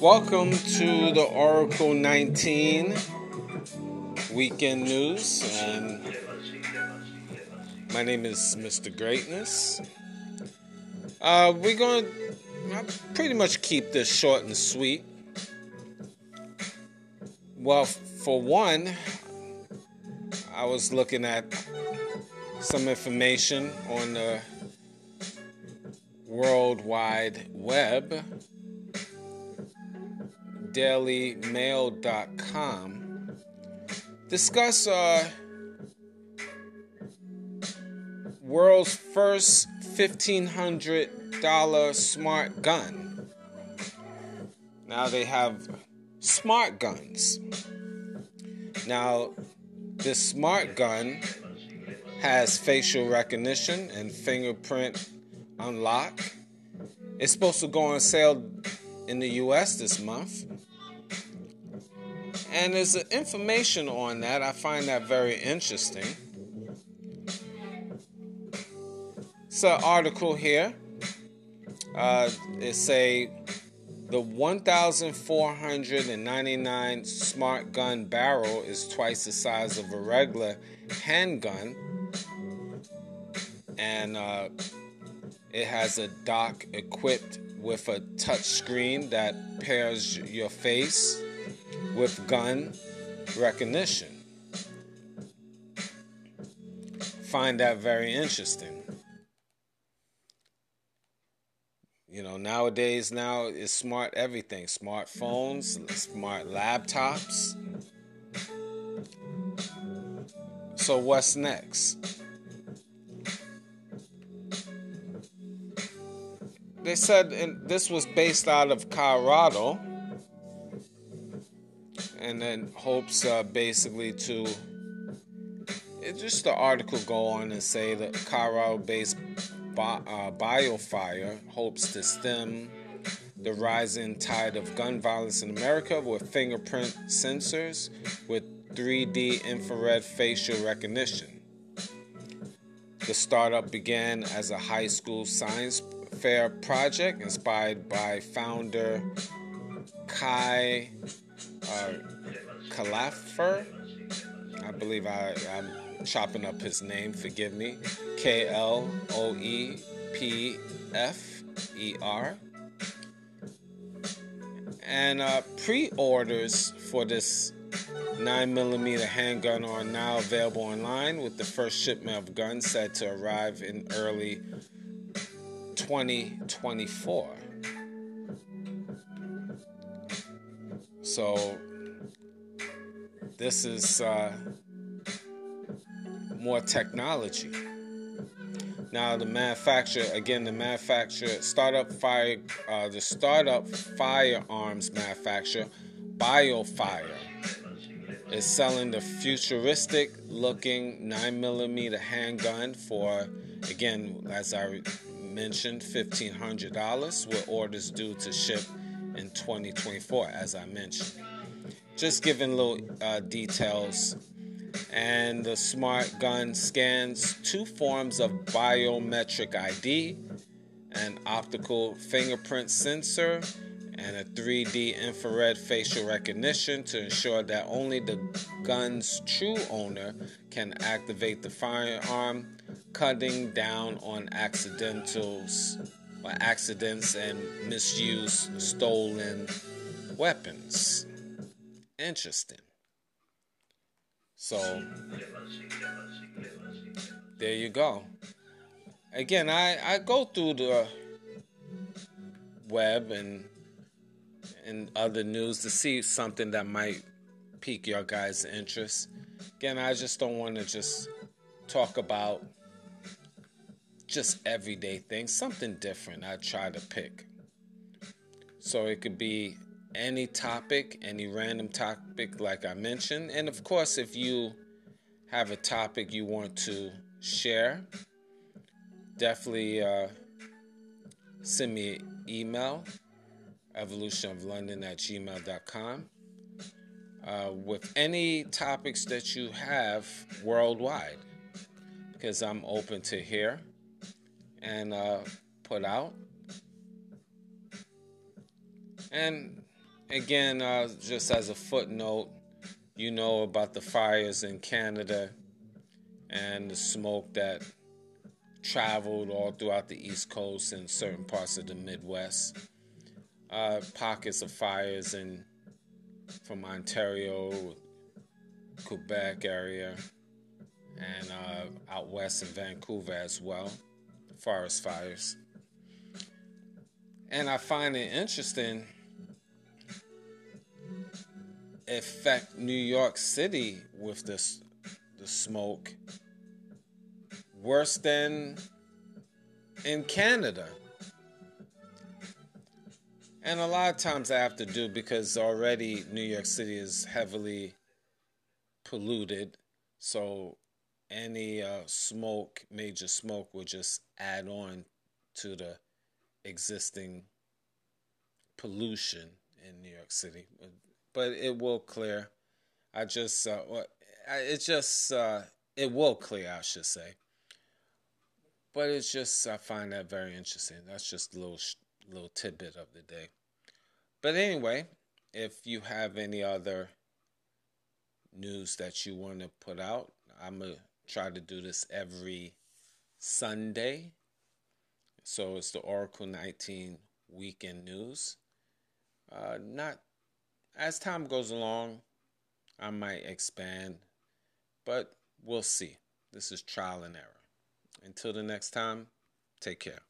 Welcome to the Oracle 19 weekend news. And my name is Mr. Greatness. Uh, we're going to pretty much keep this short and sweet. Well, for one, I was looking at some information on the World Wide Web dailymail.com discuss uh, world's first $1,500 smart gun. Now they have smart guns. Now, this smart gun has facial recognition and fingerprint unlock. It's supposed to go on sale in the US this month. And there's information on that. I find that very interesting. It's an article here. Uh, it say the 1,499 smart gun barrel is twice the size of a regular handgun, and uh, it has a dock equipped with a touch screen that pairs your face with gun recognition. Find that very interesting. You know, nowadays now is smart everything. Smartphones, smart laptops. So what's next? They said and this was based out of Colorado and then hopes uh, basically to it just the article go on and say that Colorado-based bi- uh, BioFire hopes to stem the rising tide of gun violence in America with fingerprint sensors with 3D infrared facial recognition. The startup began as a high school science fair project inspired by founder Kai uh, Klaffer. I believe I, I'm chopping up his name, forgive me. K L O E P F E R. And uh, pre orders for this 9mm handgun are now available online, with the first shipment of guns set to arrive in early 2024. So this is uh, more technology. Now the manufacturer, again, the manufacturer, startup fire, uh, the startup firearms manufacturer, BioFire, is selling the futuristic-looking 9mm handgun for, again, as I mentioned, $1,500 with orders due to ship in 2024, as I mentioned just giving little uh, details. And the smart gun scans two forms of biometric ID an optical fingerprint sensor and a 3D infrared facial recognition to ensure that only the gun's true owner can activate the firearm, cutting down on accidentals or accidents and misuse stolen weapons. Interesting. So there you go. Again, I, I go through the web and and other news to see something that might pique your guys' interest. Again, I just don't want to just talk about just everyday things, something different I try to pick. So it could be any topic, any random topic, like I mentioned. And of course, if you have a topic you want to share, definitely uh, send me an email evolutionoflondon at gmail.com uh, with any topics that you have worldwide because I'm open to hear and uh, put out. And again, uh, just as a footnote, you know about the fires in Canada and the smoke that traveled all throughout the East Coast and certain parts of the Midwest. Uh, pockets of fires in from Ontario, Quebec area, and uh, out west in Vancouver as well, forest fires. And I find it interesting affect New York City with this the smoke worse than in Canada. And a lot of times I have to do because already New York City is heavily polluted. So any uh, smoke, major smoke, will just add on to the existing pollution in New York City. But it will clear. I just, uh, it just, uh, it will clear, I should say. But it's just, I find that very interesting. That's just a little little tidbit of the day. But anyway, if you have any other news that you want to put out, I'm to try to do this every Sunday. So it's the Oracle 19 weekend news. Uh, not as time goes along, I might expand, but we'll see. This is trial and error. Until the next time, take care.